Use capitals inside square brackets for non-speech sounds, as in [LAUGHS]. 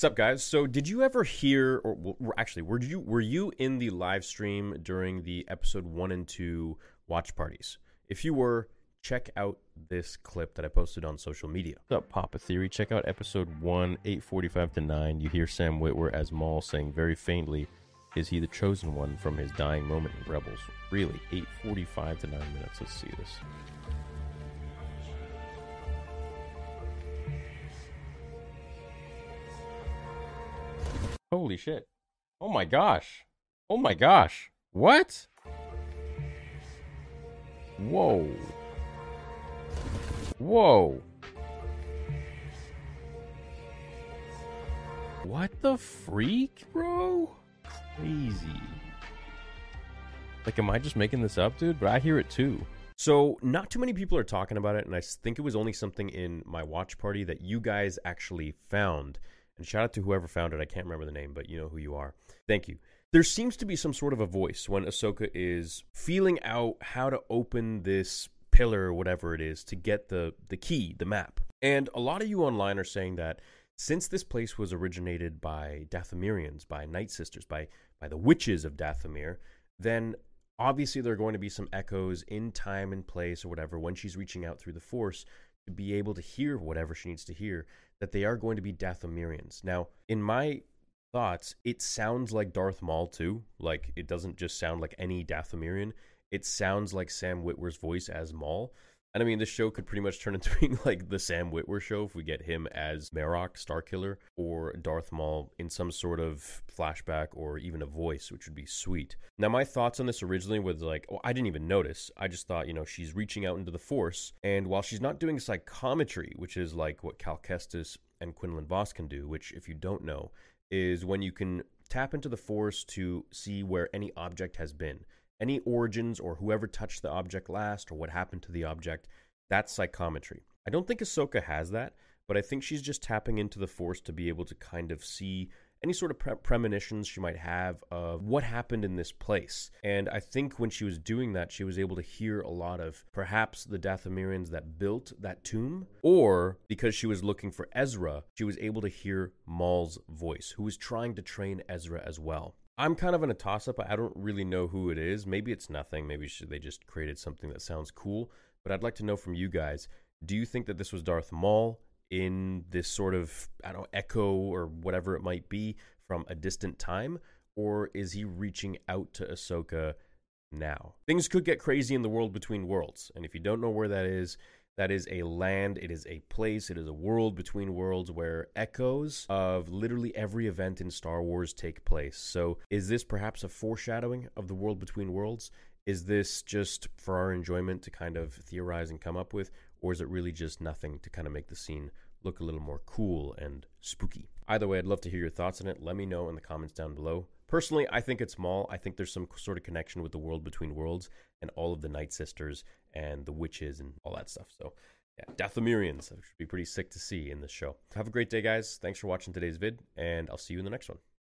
What's up, guys? So, did you ever hear, or well, actually, were you were you in the live stream during the episode one and two watch parties? If you were, check out this clip that I posted on social media. What's up, Papa Theory? Check out episode 1, 845 to 9. You hear Sam Witwer as Maul saying very faintly, Is he the chosen one from his dying moment in Rebels? Really, 845 to 9 minutes. Let's see this. Holy shit. Oh my gosh. Oh my gosh. What? Whoa. Whoa. What the freak, bro? Crazy. Like, am I just making this up, dude? But I hear it too. So, not too many people are talking about it, and I think it was only something in my watch party that you guys actually found. And shout out to whoever found it. I can't remember the name, but you know who you are. Thank you. There seems to be some sort of a voice when Ahsoka is feeling out how to open this pillar or whatever it is to get the the key, the map. And a lot of you online are saying that since this place was originated by Dathomirians, by Night Sisters, by by the witches of Dathomir, then obviously there are going to be some echoes in time and place or whatever when she's reaching out through the force be able to hear whatever she needs to hear that they are going to be Dathomirians. Now, in my thoughts, it sounds like Darth Maul too. Like it doesn't just sound like any Dathomirian. It sounds like Sam Witwer's voice as Maul. And I mean, this show could pretty much turn [LAUGHS] into being like the Sam Witwer show if we get him as Marrok, Starkiller, or Darth Maul in some sort of flashback or even a voice, which would be sweet. Now, my thoughts on this originally was like, oh, I didn't even notice. I just thought, you know, she's reaching out into the Force, and while she's not doing psychometry, which is like what Cal Kestis and Quinlan Vos can do, which, if you don't know, is when you can tap into the Force to see where any object has been any origins or whoever touched the object last or what happened to the object. That's psychometry. I don't think Ahsoka has that, but I think she's just tapping into the Force to be able to kind of see any sort of pre- premonitions she might have of what happened in this place. And I think when she was doing that, she was able to hear a lot of perhaps the Dathomirians that built that tomb, or because she was looking for Ezra, she was able to hear Maul's voice, who was trying to train Ezra as well. I'm kind of in a toss up. I don't really know who it is. Maybe it's nothing. Maybe they just created something that sounds cool. But I'd like to know from you guys do you think that this was Darth Maul in this sort of, I don't know, echo or whatever it might be from a distant time? Or is he reaching out to Ahsoka now? Things could get crazy in the world between worlds. And if you don't know where that is, that is a land, it is a place, it is a world between worlds where echoes of literally every event in Star Wars take place. So, is this perhaps a foreshadowing of the world between worlds? Is this just for our enjoyment to kind of theorize and come up with? Or is it really just nothing to kind of make the scene look a little more cool and spooky? Either way, I'd love to hear your thoughts on it. Let me know in the comments down below. Personally, I think it's Maul. I think there's some sort of connection with the world between worlds and all of the Night Sisters and the witches and all that stuff. So, yeah, Dathomirians, which would be pretty sick to see in this show. Have a great day, guys. Thanks for watching today's vid, and I'll see you in the next one.